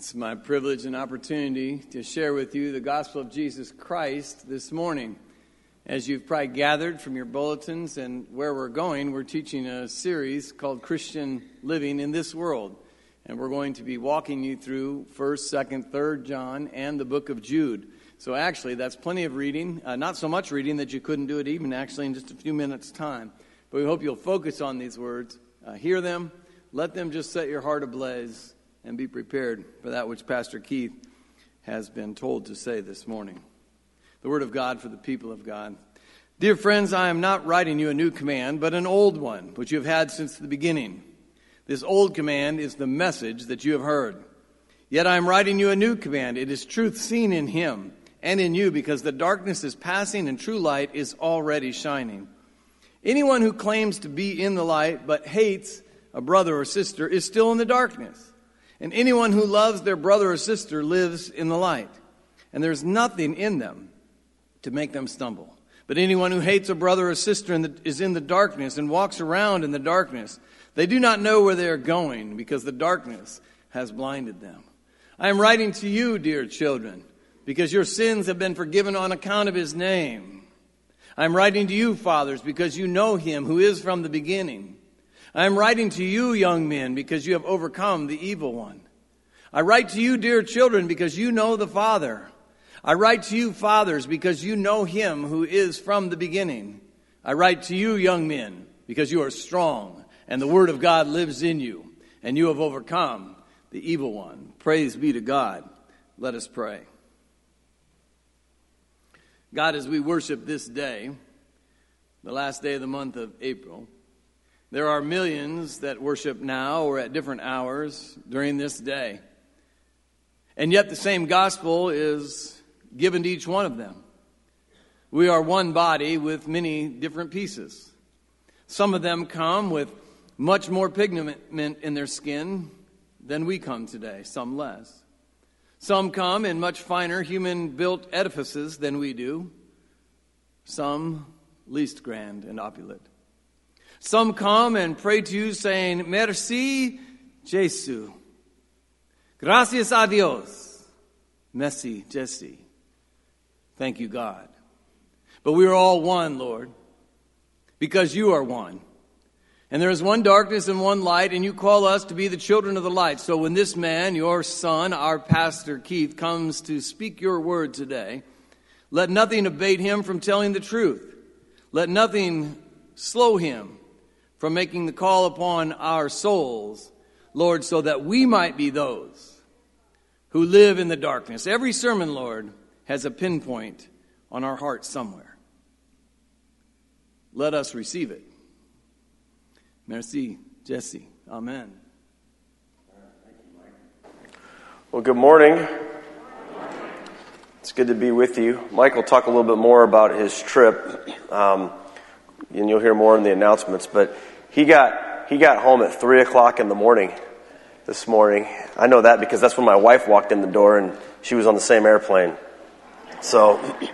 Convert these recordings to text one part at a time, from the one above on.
It's my privilege and opportunity to share with you the gospel of Jesus Christ this morning. As you've probably gathered from your bulletins and where we're going, we're teaching a series called Christian Living in This World. And we're going to be walking you through 1st, 2nd, 3rd John and the book of Jude. So actually, that's plenty of reading. Uh, not so much reading that you couldn't do it even actually in just a few minutes' time. But we hope you'll focus on these words, uh, hear them, let them just set your heart ablaze and be prepared for that which Pastor Keith has been told to say this morning. The Word of God for the people of God. Dear friends, I am not writing you a new command, but an old one, which you have had since the beginning. This old command is the message that you have heard. Yet I am writing you a new command. It is truth seen in Him and in you, because the darkness is passing and true light is already shining. Anyone who claims to be in the light but hates a brother or sister is still in the darkness. And anyone who loves their brother or sister lives in the light, and there's nothing in them to make them stumble. But anyone who hates a brother or sister in the, is in the darkness and walks around in the darkness. They do not know where they are going because the darkness has blinded them. I am writing to you, dear children, because your sins have been forgiven on account of his name. I am writing to you, fathers, because you know him who is from the beginning. I am writing to you, young men, because you have overcome the evil one. I write to you, dear children, because you know the Father. I write to you, fathers, because you know him who is from the beginning. I write to you, young men, because you are strong, and the word of God lives in you, and you have overcome the evil one. Praise be to God. Let us pray. God, as we worship this day, the last day of the month of April, there are millions that worship now or at different hours during this day. And yet the same gospel is given to each one of them. We are one body with many different pieces. Some of them come with much more pigment in their skin than we come today, some less. Some come in much finer human built edifices than we do, some least grand and opulent. Some come and pray to you saying, Merci, Jesu. Gracias a Dios. Merci, Jesse. Thank you, God. But we are all one, Lord, because you are one. And there is one darkness and one light, and you call us to be the children of the light. So when this man, your son, our pastor Keith, comes to speak your word today, let nothing abate him from telling the truth. Let nothing slow him from making the call upon our souls, Lord, so that we might be those who live in the darkness. Every sermon, Lord, has a pinpoint on our heart somewhere. Let us receive it. Merci, Jesse. Amen. Well, good morning. It's good to be with you. Mike will talk a little bit more about his trip, um, and you'll hear more in the announcements. But he got, he got home at 3 o'clock in the morning this morning. I know that because that's when my wife walked in the door and she was on the same airplane. So,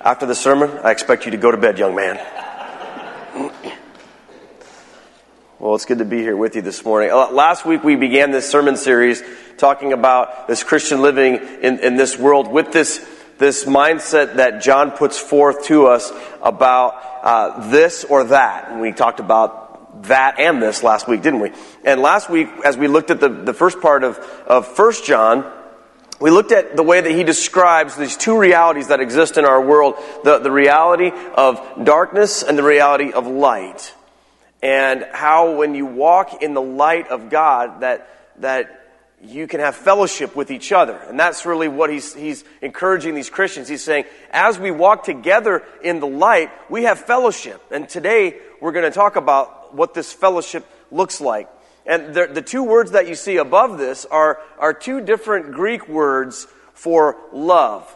after the sermon, I expect you to go to bed, young man. Well, it's good to be here with you this morning. Uh, last week we began this sermon series talking about this Christian living in, in this world with this this mindset that John puts forth to us about uh, this or that. And we talked about that and this last week, didn't we? And last week, as we looked at the, the first part of, of 1 John, we looked at the way that he describes these two realities that exist in our world the, the reality of darkness and the reality of light. And how, when you walk in the light of God, that, that you can have fellowship with each other. And that's really what he's, he's encouraging these Christians. He's saying, as we walk together in the light, we have fellowship. And today, we're going to talk about what this fellowship looks like. And the, the two words that you see above this are, are two different Greek words for love.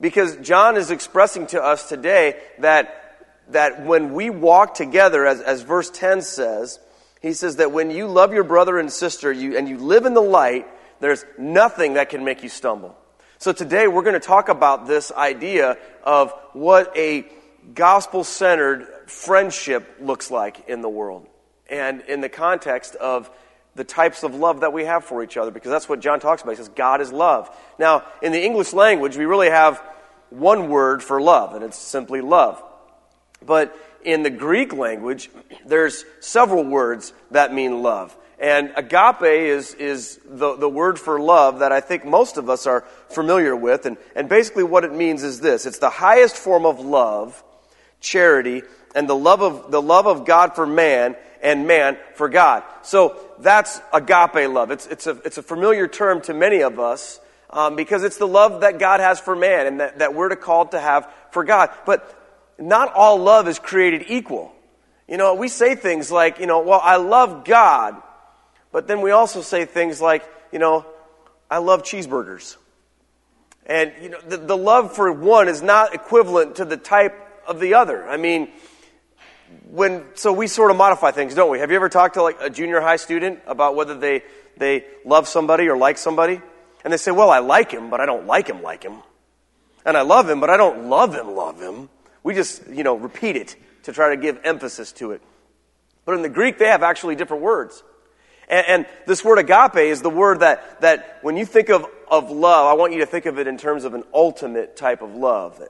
Because John is expressing to us today that, that when we walk together, as, as verse 10 says, he says that when you love your brother and sister you, and you live in the light, there's nothing that can make you stumble. So today we're going to talk about this idea of what a gospel centered friendship looks like in the world. And in the context of the types of love that we have for each other because that's what John talks about. He says, God is love. Now, in the English language, we really have one word for love, and it's simply love. But in the Greek language, there's several words that mean love. And agape is, is the, the word for love that I think most of us are familiar with. And, and basically, what it means is this it's the highest form of love, charity, and the love of, the love of God for man and man for God. So that's agape love. It's, it's, a, it's a familiar term to many of us um, because it's the love that God has for man and that, that we're called to have for God. But not all love is created equal. You know, we say things like, you know, well, I love God, but then we also say things like, you know, I love cheeseburgers. And, you know, the, the love for one is not equivalent to the type of the other. I mean, when, so we sort of modify things, don't we? Have you ever talked to like a junior high student about whether they, they love somebody or like somebody? And they say, well, I like him, but I don't like him like him. And I love him, but I don't love him love him. We just, you know, repeat it to try to give emphasis to it. But in the Greek, they have actually different words. And, and, this word agape is the word that, that when you think of, of love, I want you to think of it in terms of an ultimate type of love.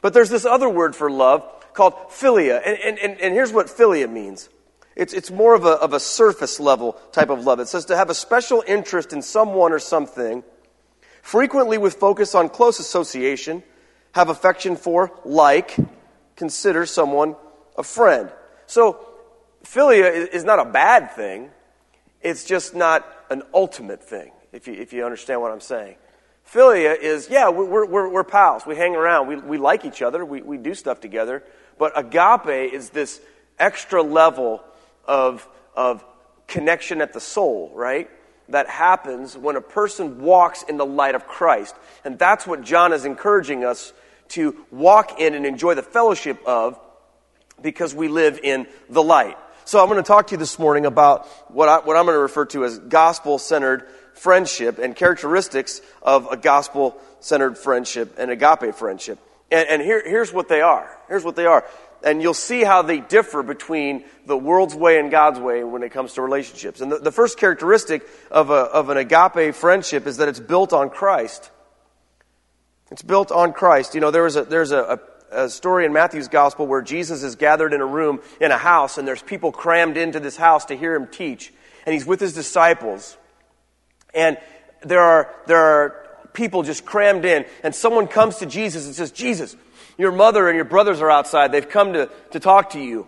But there's this other word for love called philia. And, and, and, here's what philia means. It's, it's more of a, of a surface level type of love. It says to have a special interest in someone or something, frequently with focus on close association, have affection for, like, consider someone a friend. So, philia is not a bad thing. It's just not an ultimate thing, if you, if you understand what I'm saying. Philia is, yeah, we're, we're, we're pals. We hang around. We, we like each other. We, we do stuff together. But agape is this extra level of, of connection at the soul, right? That happens when a person walks in the light of Christ. And that's what John is encouraging us to walk in and enjoy the fellowship of because we live in the light. So I'm going to talk to you this morning about what, I, what I'm going to refer to as gospel centered friendship and characteristics of a gospel centered friendship and agape friendship. And, and here, here's what they are. Here's what they are. And you'll see how they differ between the world's way and God's way when it comes to relationships. And the, the first characteristic of, a, of an agape friendship is that it's built on Christ. It's built on Christ. You know, there was a, there's a, a, a story in Matthew's gospel where Jesus is gathered in a room in a house, and there's people crammed into this house to hear him teach. And he's with his disciples. And there are, there are people just crammed in, and someone comes to Jesus and says, Jesus, your mother and your brothers are outside. They've come to, to talk to you.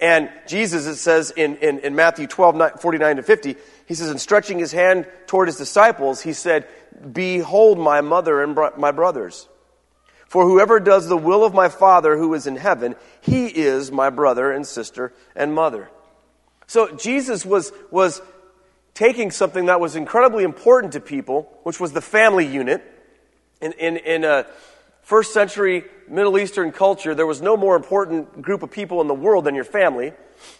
And Jesus, it says in, in, in Matthew 12, 49 to 50, he says, and stretching his hand toward his disciples, he said, Behold my mother and bro- my brothers. For whoever does the will of my Father who is in heaven, he is my brother and sister and mother. So Jesus was, was taking something that was incredibly important to people, which was the family unit. In, in, in a first century Middle Eastern culture, there was no more important group of people in the world than your family.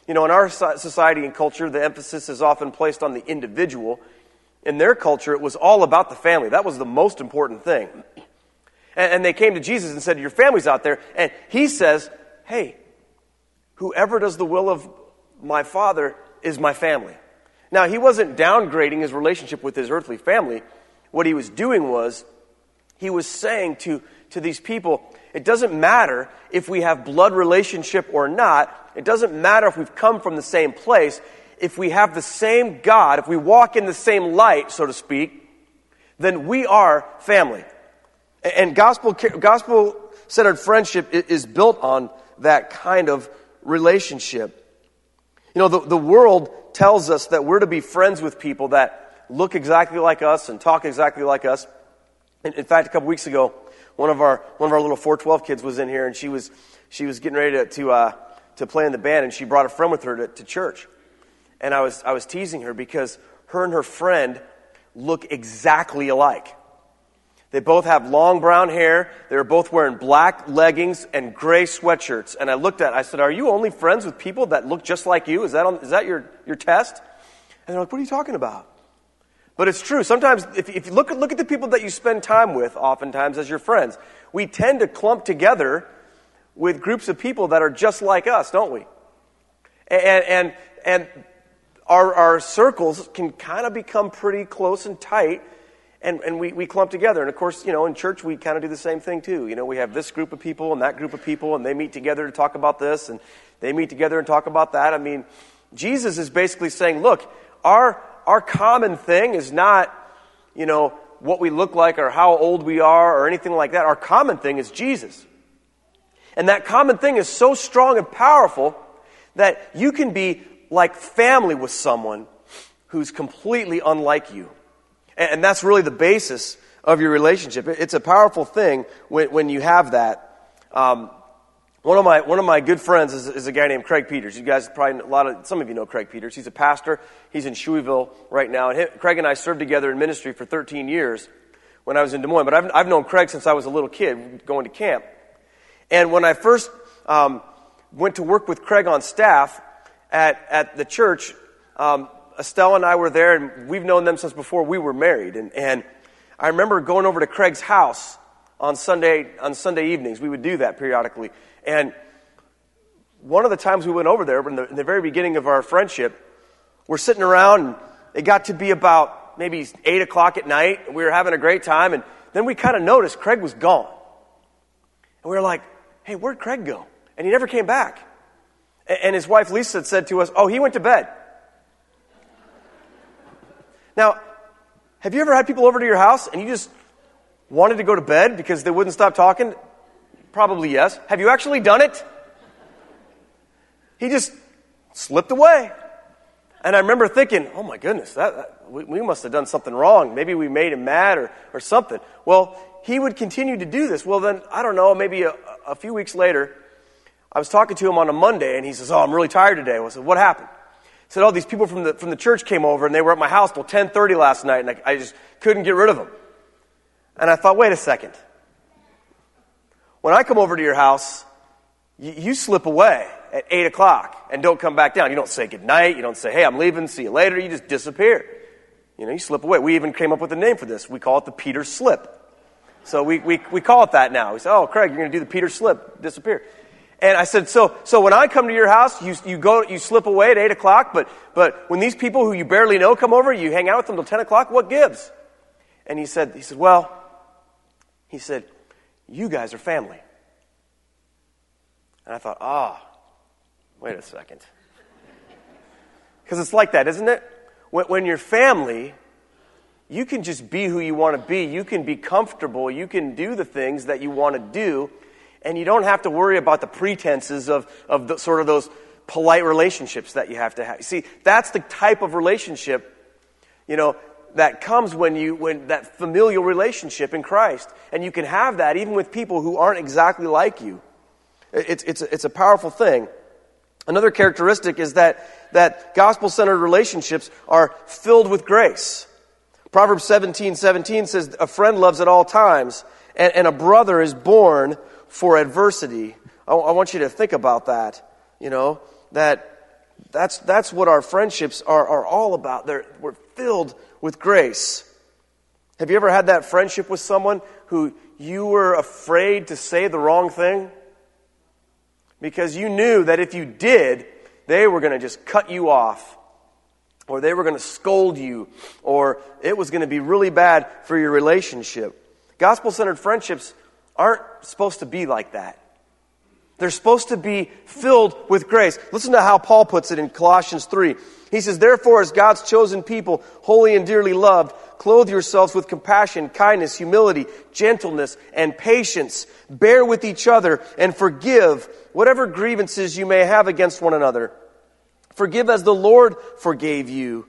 You know, in our society and culture, the emphasis is often placed on the individual. In their culture, it was all about the family. That was the most important thing. And, they came to Jesus and said, Your family's out there. And he says, Hey, whoever does the will of my Father is my family. Now, he wasn't downgrading his relationship with his earthly family. What he was doing was, he was saying to, to these people, it doesn't matter if we have blood relationship or not. It doesn't matter if we've come from the same place. If we have the same God, if we walk in the same light, so to speak, then we are family. And gospel, gospel centered friendship is built on that kind of relationship. You know, the, the world tells us that we're to be friends with people that look exactly like us and talk exactly like us. In, in fact, a couple weeks ago, one of our one of our little 412 kids was in here, and she was she was getting ready to to, uh, to play in the band, and she brought a friend with her to, to church. And I was I was teasing her because her and her friend look exactly alike. They both have long brown hair. They were both wearing black leggings and gray sweatshirts. And I looked at, I said, Are you only friends with people that look just like you? Is that, on, is that your, your test? And they're like, What are you talking about? But it's true. Sometimes, if, if you look at, look at the people that you spend time with, oftentimes as your friends, we tend to clump together with groups of people that are just like us, don't we? And, and, and our, our circles can kind of become pretty close and tight, and, and we, we clump together. And of course, you know, in church, we kind of do the same thing too. You know, we have this group of people and that group of people, and they meet together to talk about this, and they meet together and talk about that. I mean, Jesus is basically saying, look, our, our common thing is not, you know, what we look like or how old we are or anything like that. Our common thing is Jesus. And that common thing is so strong and powerful that you can be like family with someone who's completely unlike you. And that's really the basis of your relationship. It's a powerful thing when, when you have that. Um, one of my one of my good friends is, is, a guy named Craig Peters. You guys probably a lot of some of you know Craig Peters. He's a pastor. He's in Shueyville right now. And Craig and I served together in ministry for 13 years when I was in Des Moines. But I've, I've known Craig since I was a little kid, going to camp. And when I first um, went to work with Craig on staff at at the church, um, Estelle and I were there, and we've known them since before we were married. And, and I remember going over to Craig's house on Sunday on Sunday evenings. We would do that periodically and one of the times we went over there, in the, in the very beginning of our friendship, we're sitting around and it got to be about maybe 8 o'clock at night. We were having a great time. And then we kind of noticed Craig was gone. And we were like, hey, where'd Craig go? And he never came back. And his wife Lisa said to us, oh, he went to bed. Now, have you ever had people over to your house and you just wanted to go to bed because they wouldn't stop talking? Probably yes. Have you actually done it? He just slipped away. And I remember thinking, oh my goodness, that, that we, we, must have done something wrong. Maybe we made him mad or, or something. Well, he would continue to do this. Well, then, I don't know, maybe a, a few weeks later, I was talking to him on a Monday and he says, oh, I'm really tired today. I said, what happened? He said, oh, these people from the, from the church came over and they were at my house till 1030 last night and I, I just couldn't get rid of them. And I thought, wait a second. When I come over to your house, you, you slip away at 8 o'clock and don't come back down. You don't say goodnight. You don't say, hey, I'm leaving, see you later. You just disappear. You know, you slip away. We even came up with a name for this. We call it the Peter slip. So we, we, we call it that now. We say, oh, Craig, you're going to do the Peter slip, disappear. And I said, so, so when I come to your house, you, you go, you slip away at 8 o'clock, but, but when these people who you barely know come over, you hang out with them till 10 o'clock, what gives? And he said, he said, well, he said, you guys are family. And I thought, ah, oh, wait a second. Because it's like that, isn't it? When, when you're family, you can just be who you want to be. You can be comfortable. You can do the things that you want to do. And you don't have to worry about the pretenses of, of the, sort of those polite relationships that you have to have. See, that's the type of relationship, you know, that comes when you, when that familial relationship in Christ. And you can have that even with people who aren't exactly like you. It's, it's, it's a powerful thing. Another characteristic is that, that gospel centered relationships are filled with grace. Proverbs 17 17 says, A friend loves at all times, and, and a brother is born for adversity. I, I want you to think about that. You know, that that's, that's what our friendships are, are all about. They're, we're filled with grace. Have you ever had that friendship with someone who you were afraid to say the wrong thing? Because you knew that if you did, they were going to just cut you off, or they were going to scold you, or it was going to be really bad for your relationship. Gospel centered friendships aren't supposed to be like that. They're supposed to be filled with grace. Listen to how Paul puts it in Colossians 3. He says, Therefore, as God's chosen people, holy and dearly loved, clothe yourselves with compassion, kindness, humility, gentleness, and patience. Bear with each other and forgive whatever grievances you may have against one another. Forgive as the Lord forgave you.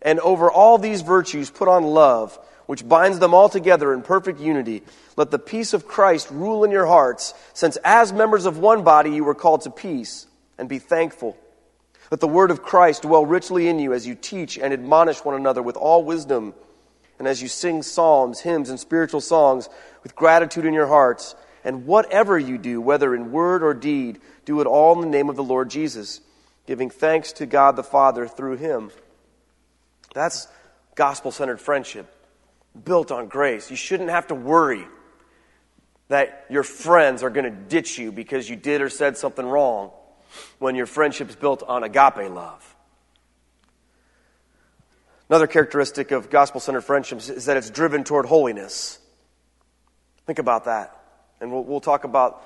And over all these virtues, put on love, which binds them all together in perfect unity. Let the peace of Christ rule in your hearts, since as members of one body you were called to peace, and be thankful. Let the word of Christ dwell richly in you as you teach and admonish one another with all wisdom, and as you sing psalms, hymns, and spiritual songs with gratitude in your hearts. And whatever you do, whether in word or deed, do it all in the name of the Lord Jesus, giving thanks to God the Father through him. That's gospel centered friendship, built on grace. You shouldn't have to worry that your friends are going to ditch you because you did or said something wrong when your friendship's built on agape love. Another characteristic of gospel centered friendships is that it's driven toward holiness. Think about that. And we'll, we'll talk about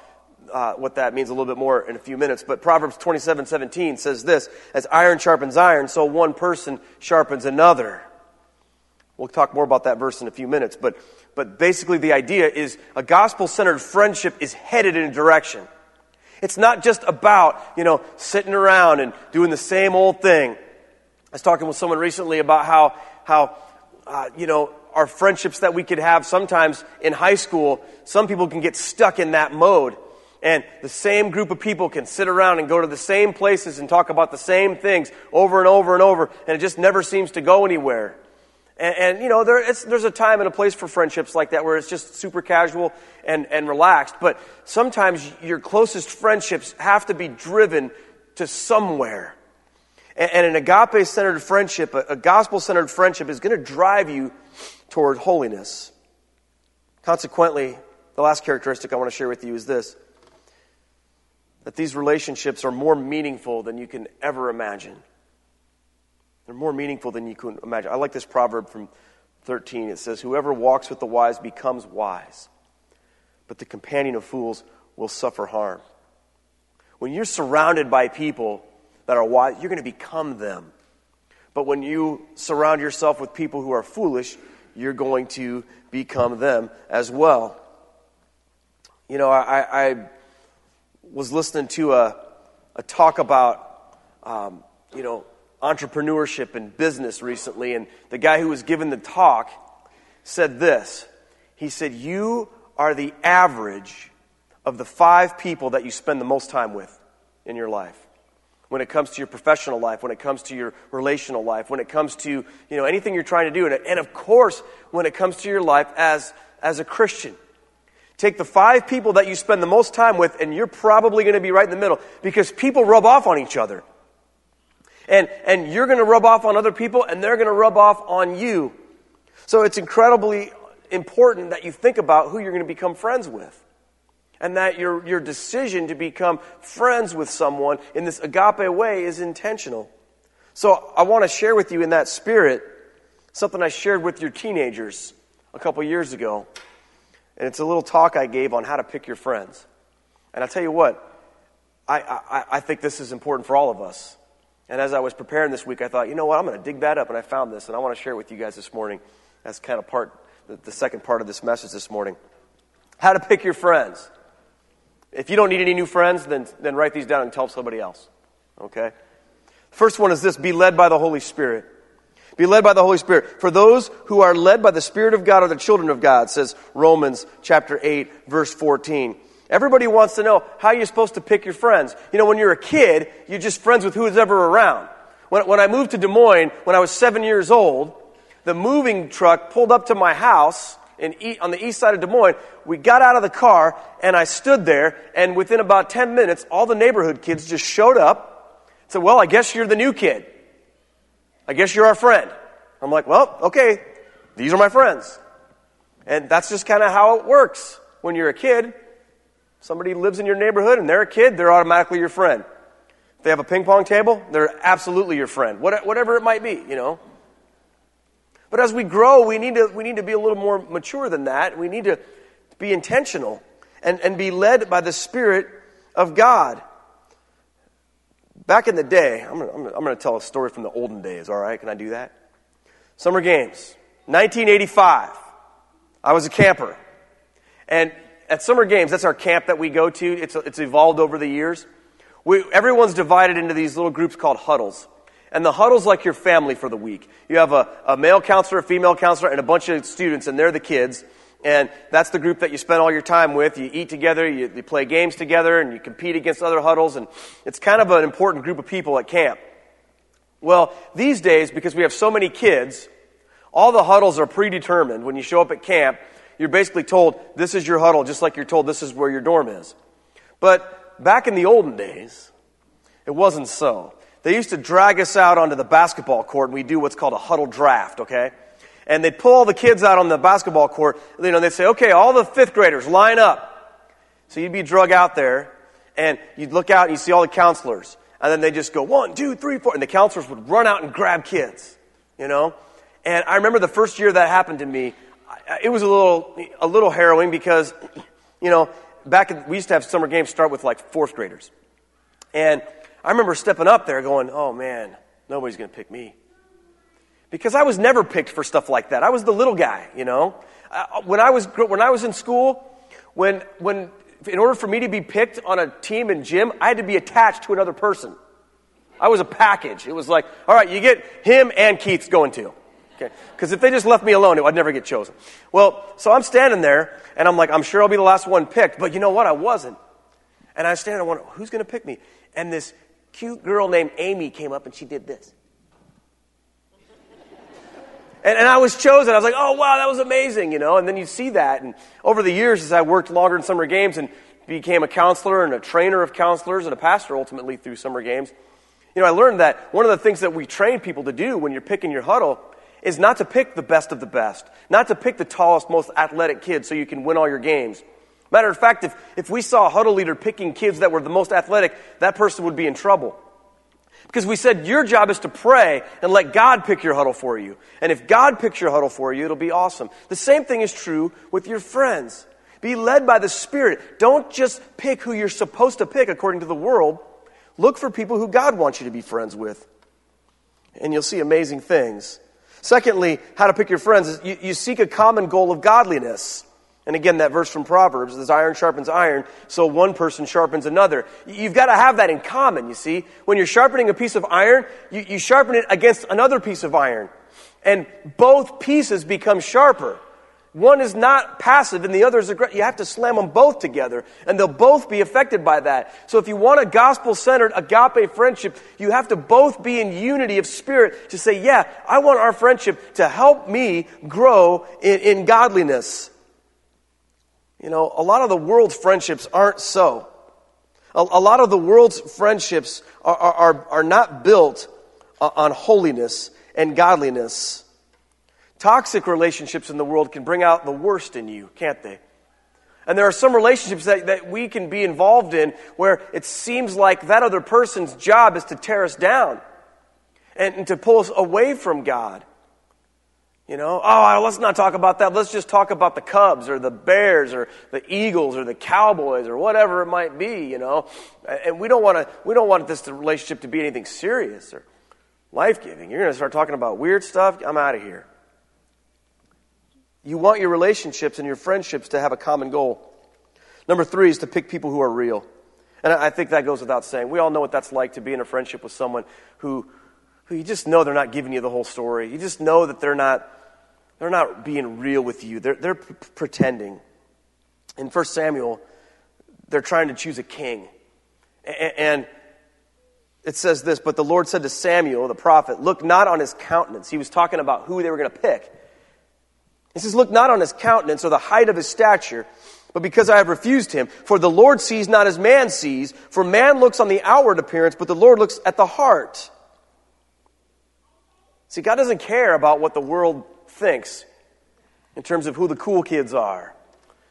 uh, what that means a little bit more in a few minutes. But Proverbs 27 17 says this As iron sharpens iron, so one person sharpens another. We'll talk more about that verse in a few minutes. But, but basically, the idea is a gospel centered friendship is headed in a direction. It's not just about, you know, sitting around and doing the same old thing. I was talking with someone recently about how, how uh, you know, our friendships that we could have sometimes in high school, some people can get stuck in that mode. And the same group of people can sit around and go to the same places and talk about the same things over and over and over, and it just never seems to go anywhere. And, and you know, there, there's a time and a place for friendships like that where it's just super casual and, and relaxed. But sometimes your closest friendships have to be driven to somewhere. And, and an agape centered friendship, a, a gospel centered friendship, is going to drive you toward holiness. Consequently, the last characteristic I want to share with you is this that these relationships are more meaningful than you can ever imagine. They're more meaningful than you can imagine. I like this proverb from 13. It says, Whoever walks with the wise becomes wise, but the companion of fools will suffer harm. When you're surrounded by people that are wise, you're going to become them. But when you surround yourself with people who are foolish, you're going to become them as well. You know, I, I was listening to a, a talk about, um, you know, entrepreneurship and business recently, and the guy who was giving the talk said this. He said, You are the average of the five people that you spend the most time with in your life. When it comes to your professional life, when it comes to your relational life, when it comes to you know anything you're trying to do, and, of course when it comes to your life as as a Christian. Take the five people that you spend the most time with, and you're probably going to be right in the middle because people rub off on each other. And, and you're going to rub off on other people, and they're going to rub off on you. So it's incredibly important that you think about who you're going to become friends with. And that your, your decision to become friends with someone in this agape way is intentional. So I want to share with you in that spirit something I shared with your teenagers a couple years ago. And it's a little talk I gave on how to pick your friends. And I tell you what, I, I, I think this is important for all of us. And as I was preparing this week, I thought, you know what, I'm going to dig that up. And I found this, and I want to share it with you guys this morning. That's kind of part, the, second part of this message this morning. How to pick your friends. If you don't need any new friends, then, then write these down and tell somebody else. Okay? First one is this be led by the Holy Spirit. Be led by the Holy Spirit. For those who are led by the Spirit of God are the children of God, says Romans chapter 8, verse 14. Everybody wants to know how you're supposed to pick your friends. You know, when you're a kid, you're just friends with who's ever around. When, when I moved to Des Moines, when I was seven years old, the moving truck pulled up to my house in, on the east side of Des Moines. We got out of the car, and I stood there, and within about 10 minutes, all the neighborhood kids just showed up. And said, Well, I guess you're the new kid. I guess you're our friend. I'm like, well, okay, these are my friends. And that's just kind of how it works when you're a kid. Somebody lives in your neighborhood and they're a kid, they're automatically your friend. If they have a ping pong table, they're absolutely your friend, whatever it might be, you know. But as we grow, we need to, we need to be a little more mature than that. We need to be intentional and, and be led by the Spirit of God. Back in the day, I'm going to tell a story from the olden days, all right? Can I do that? Summer Games, 1985. I was a camper. And at Summer Games, that's our camp that we go to. It's, it's evolved over the years. We, everyone's divided into these little groups called huddles. And the huddle's like your family for the week. You have a, a male counselor, a female counselor, and a bunch of students, and they're the kids. And that's the group that you spend all your time with. You eat together, you, you play games together, and you compete against other huddles. And it's kind of an important group of people at camp. Well, these days, because we have so many kids, all the huddles are predetermined. When you show up at camp, you're basically told, this is your huddle, just like you're told this is where your dorm is. But back in the olden days, it wasn't so. They used to drag us out onto the basketball court and we do what's called a huddle draft, okay? and they'd pull all the kids out on the basketball court. You know, they'd say, okay, all the fifth graders, line up. So you'd be drug out there, and you'd look out and you see all the counselors. And then they just go, one, two, three, four. And the counselors would run out and grab kids, you know? And I remember the first year that happened to me, it was a little, a little harrowing because, you know, back in, we used to have summer games start with like fourth graders. And I remember stepping up there going, oh man, nobody's going to pick me. Because I was never picked for stuff like that. I was the little guy, you know. Uh, when, I was, when I was in school, when, when, in order for me to be picked on a team in gym, I had to be attached to another person. I was a package. It was like, all right, you get him and Keith's going to. Okay. Because if they just left me alone, I'd never get chosen. Well, so I'm standing there, and I'm like, I'm sure I'll be the last one picked. But you know what? I wasn't. And I stand and there wondering, who's going to pick me? And this cute girl named Amy came up, and she did this. And, and I was chosen. I was like, oh, wow, that was amazing, you know. And then you see that. And over the years, as I worked longer in summer games and became a counselor and a trainer of counselors and a pastor ultimately through summer games, you know, I learned that one of the things that we train people to do when you're picking your huddle is not to pick the best of the best, not to pick the tallest, most athletic kids so you can win all your games. Matter of fact, if, if we saw a huddle leader picking kids that were the most athletic, that person would be in trouble. Because we said your job is to pray and let God pick your huddle for you. And if God picks your huddle for you, it'll be awesome. The same thing is true with your friends. Be led by the Spirit. Don't just pick who you're supposed to pick according to the world. Look for people who God wants you to be friends with. And you'll see amazing things. Secondly, how to pick your friends is you, you seek a common goal of godliness. And again, that verse from Proverbs, as iron sharpens iron, so one person sharpens another. You've got to have that in common, you see. When you're sharpening a piece of iron, you, you sharpen it against another piece of iron. And both pieces become sharper. One is not passive and the other is aggressive. You have to slam them both together and they'll both be affected by that. So if you want a gospel-centered agape friendship, you have to both be in unity of spirit to say, yeah, I want our friendship to help me grow in, in godliness. You know, a lot of the world's friendships aren't so. A, a lot of the world's friendships are, are, are not built on holiness and godliness. Toxic relationships in the world can bring out the worst in you, can't they? And there are some relationships that, that we can be involved in where it seems like that other person's job is to tear us down and, and to pull us away from God. You know, oh, let's not talk about that. Let's just talk about the Cubs or the Bears or the Eagles or the Cowboys or whatever it might be, you know. And we don't want to, we don't want this relationship to be anything serious or life giving. You're going to start talking about weird stuff. I'm out of here. You want your relationships and your friendships to have a common goal. Number three is to pick people who are real. And I think that goes without saying. We all know what that's like to be in a friendship with someone who, who you just know they're not giving you the whole story. You just know that they're not they're not being real with you, they're, they're p- pretending. In 1 Samuel, they're trying to choose a king. A- and it says this But the Lord said to Samuel, the prophet, Look not on his countenance. He was talking about who they were going to pick. He says, Look not on his countenance or the height of his stature, but because I have refused him. For the Lord sees not as man sees, for man looks on the outward appearance, but the Lord looks at the heart. See, God doesn't care about what the world thinks in terms of who the cool kids are.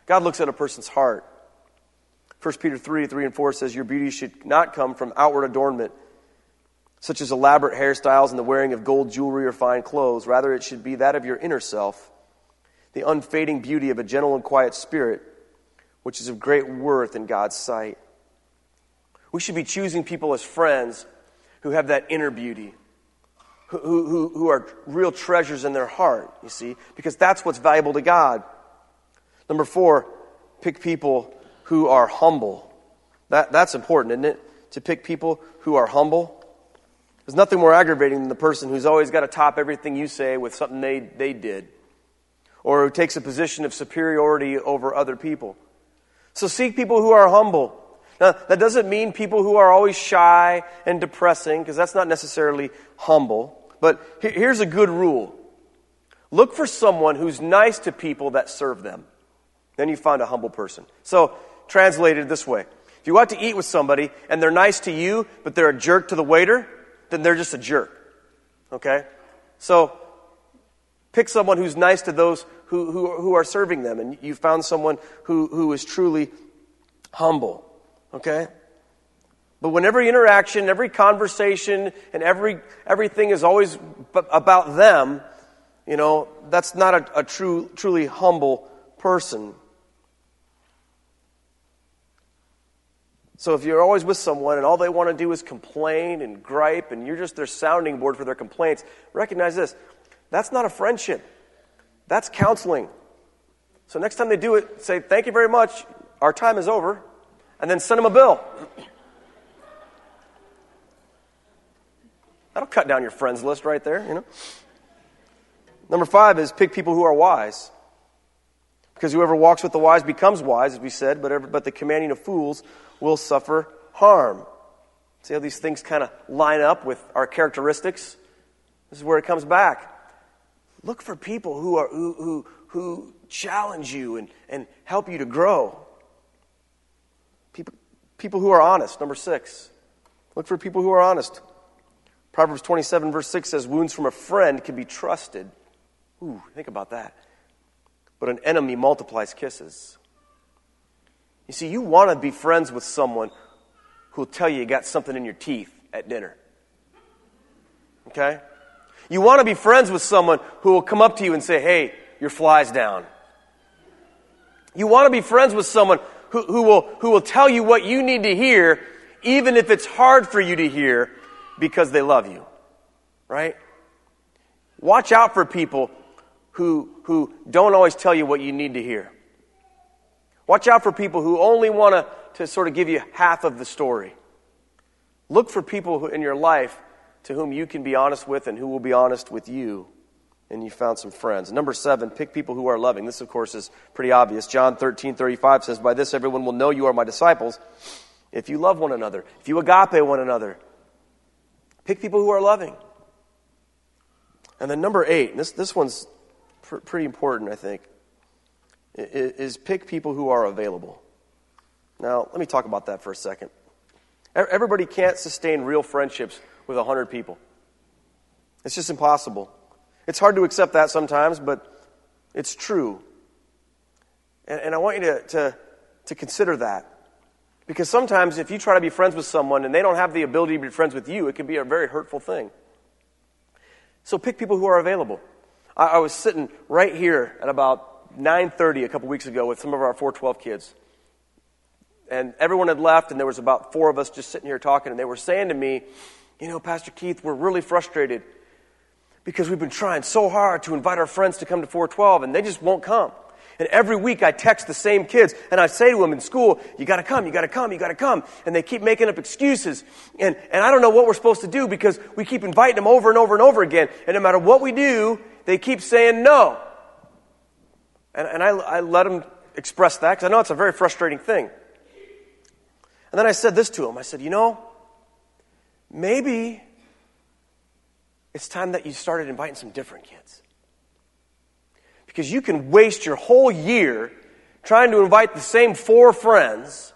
God looks at a person's heart. 1 Peter 3 3 and 4 says, Your beauty should not come from outward adornment, such as elaborate hairstyles and the wearing of gold jewelry or fine clothes. Rather, it should be that of your inner self, the unfading beauty of a gentle and quiet spirit, which is of great worth in God's sight. We should be choosing people as friends who have that inner beauty who, who, who are real treasures in their heart, you see, because that's what's valuable to God. Number four, pick people who are humble. That, that's important, isn't it? To pick people who are humble. There's nothing more aggravating than the person who's always got to top everything you say with something they, they did, or who takes a position of superiority over other people. So seek people who are humble. Now, that doesn't mean people who are always shy and depressing, because that's not necessarily humble. But here's a good rule look for someone who's nice to people that serve them. Then you find a humble person. So, translated this way if you out to eat with somebody and they're nice to you, but they're a jerk to the waiter, then they're just a jerk. Okay? So, pick someone who's nice to those who, who, who are serving them, and you found someone who, who is truly humble. Okay? But when every interaction, every conversation, and every, everything is always about them, You know, that's not a, a true, truly humble person. So if you're always with someone and all they want to do is complain and gripe and you're just their sounding board for their complaints, recognize this. That's not a friendship. That's counseling. So next time they do it, say, thank you very much. Our time is over. And then send them a bill. That'll cut down your friends list right there, you know. Number five is pick people who are wise. Because whoever walks with the wise becomes wise, as we said, but, every, but the commanding of fools will suffer harm. See how these things kind of line up with our characteristics? This is where it comes back. Look for people who, are, who, who, who challenge you and, and help you to grow. People, people who are honest, number six. Look for people who are honest. Proverbs 27, verse 6 says, Wounds from a friend can be trusted. Ooh, think about that. But an enemy multiplies kisses. You see, you want to be friends with someone who will tell you you got something in your teeth at dinner. Okay? You want to be friends with someone who will come up to you and say, hey, your fly's down. You want to be friends with someone who, who, will, who will tell you what you need to hear, even if it's hard for you to hear, because they love you. Right? Watch out for people who, who don't always tell you what you need to hear. Watch out for people who only want to, to sort of give you half of the story. Look for people who, in your life to whom you can be honest with and who will be honest with you. And you found some friends. Number seven, pick people who are loving. This, of course, is pretty obvious. John 13, 35 says, By this everyone will know you are my disciples if you love one another, if you agape one another. Pick people who are loving. And then number eight, this, this one's pr- pretty important, I think, is, is pick people who are available. Now, let me talk about that for a second. Everybody can't sustain real friendships with 100 people. It's just impossible. It's hard to accept that sometimes, but it's true. And, and I want you to, to, to consider that. Because sometimes if you try to be friends with someone and they don't have the ability to be friends with you, it can be a very hurtful thing. So pick people who are available. I, I was sitting right here at about 9.30 a couple weeks ago with some of our 412 kids. And everyone had left, and there was about four of us just sitting here talking, and they were saying to me, you know, Pastor Keith, we're really frustrated because we've been trying so hard to invite our friends to come to 412 and they just won't come. And every week I text the same kids and I say to them in school, you gotta come, you gotta come, you gotta come. And they keep making up excuses. And, and I don't know what we're supposed to do because we keep inviting them over and over and over again. And no matter what we do, they keep saying no. And, and I, I let them express that because I know it's a very frustrating thing. And then I said this to him I said, you know, maybe it's time that you started inviting some different kids. Because you can waste your whole year trying to invite the same four friends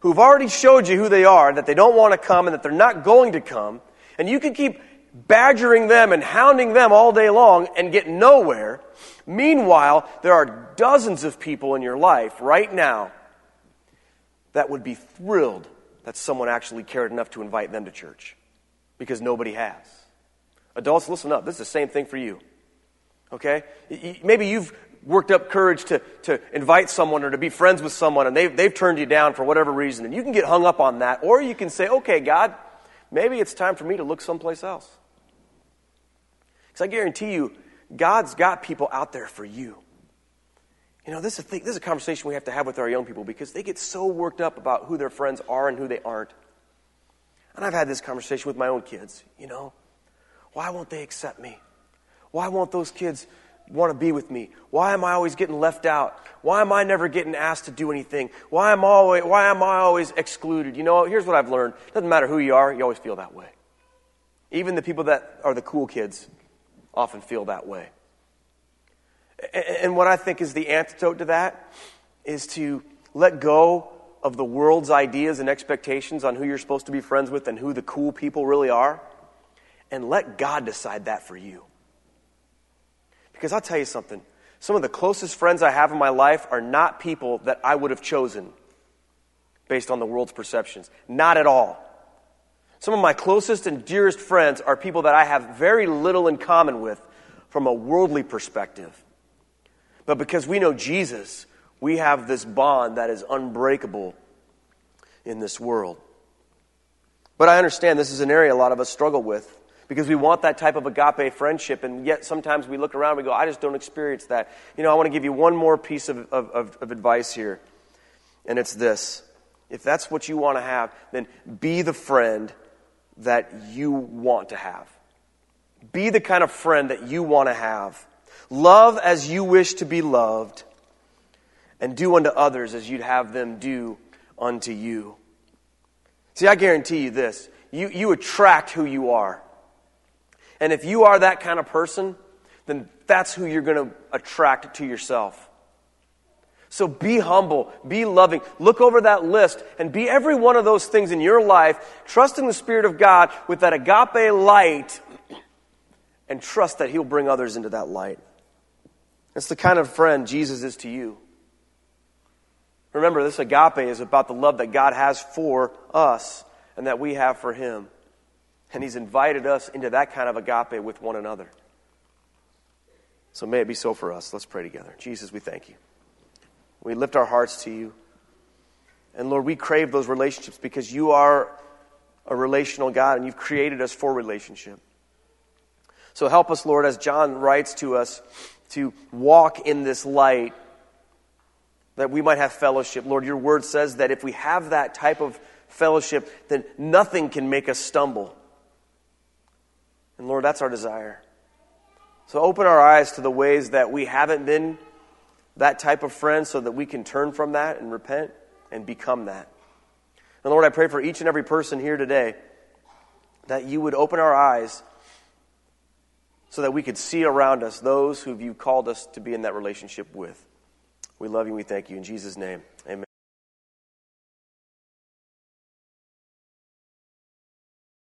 who've already showed you who they are, that they don't want to come and that they're not going to come, and you can keep badgering them and hounding them all day long and get nowhere. Meanwhile, there are dozens of people in your life right now that would be thrilled that someone actually cared enough to invite them to church because nobody has. Adults, listen up. This is the same thing for you. Okay? Maybe you've worked up courage to, to invite someone or to be friends with someone and they've, they've turned you down for whatever reason. And you can get hung up on that. Or you can say, okay, God, maybe it's time for me to look someplace else. Because I guarantee you, God's got people out there for you. You know, this is, a thing, this is a conversation we have to have with our young people because they get so worked up about who their friends are and who they aren't. And I've had this conversation with my own kids, you know. Why won't they accept me? Why won't those kids want to be with me? Why am I always getting left out? Why am I never getting asked to do anything? Why am, always, why am I always excluded? You know, here's what I've learned. It doesn't matter who you are, you always feel that way. Even the people that are the cool kids often feel that way. And what I think is the antidote to that is to let go of the world's ideas and expectations on who you're supposed to be friends with and who the cool people really are, and let God decide that for you. Because I'll tell you something some of the closest friends I have in my life are not people that I would have chosen based on the world's perceptions. Not at all. Some of my closest and dearest friends are people that I have very little in common with, from a worldly perspective. But because we know Jesus, we have this bond that is unbreakable in this world. But I understand this is an area a lot of us struggle with because we want that type of agape friendship, and yet sometimes we look around and we go, I just don't experience that. You know, I want to give you one more piece of, of, of advice here, and it's this. If that's what you want to have, then be the friend that you want to have. Be the kind of friend that you want to have. Love as you wish to be loved, and do unto others as you'd have them do unto you. See, I guarantee you this you, you attract who you are. And if you are that kind of person, then that's who you're going to attract to yourself. So be humble, be loving. Look over that list and be every one of those things in your life, trusting the Spirit of God with that agape light, and trust that He'll bring others into that light. That's the kind of friend Jesus is to you. Remember, this agape is about the love that God has for us and that we have for Him. And He's invited us into that kind of agape with one another. So may it be so for us. Let's pray together. Jesus, we thank you. We lift our hearts to you. And Lord, we crave those relationships because you are a relational God and you've created us for relationship. So help us, Lord, as John writes to us, to walk in this light that we might have fellowship. Lord, your word says that if we have that type of fellowship, then nothing can make us stumble. And Lord, that's our desire. So open our eyes to the ways that we haven't been that type of friend so that we can turn from that and repent and become that. And Lord, I pray for each and every person here today that you would open our eyes so that we could see around us those who you called us to be in that relationship with. We love you we thank you. In Jesus' name, amen.